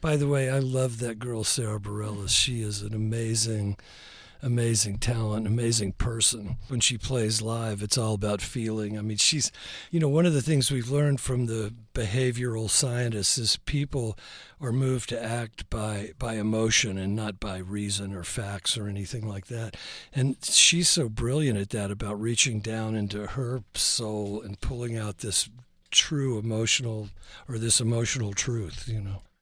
By the way, I love that girl, Sara Bareilles. She is an amazing, amazing talent, amazing person. When she plays live, it's all about feeling. I mean, she's, you know, one of the things we've learned from the behavioral scientists is people are moved to act by by emotion and not by reason or facts or anything like that. And she's so brilliant at that about reaching down into her soul and pulling out this true emotional or this emotional truth, you know.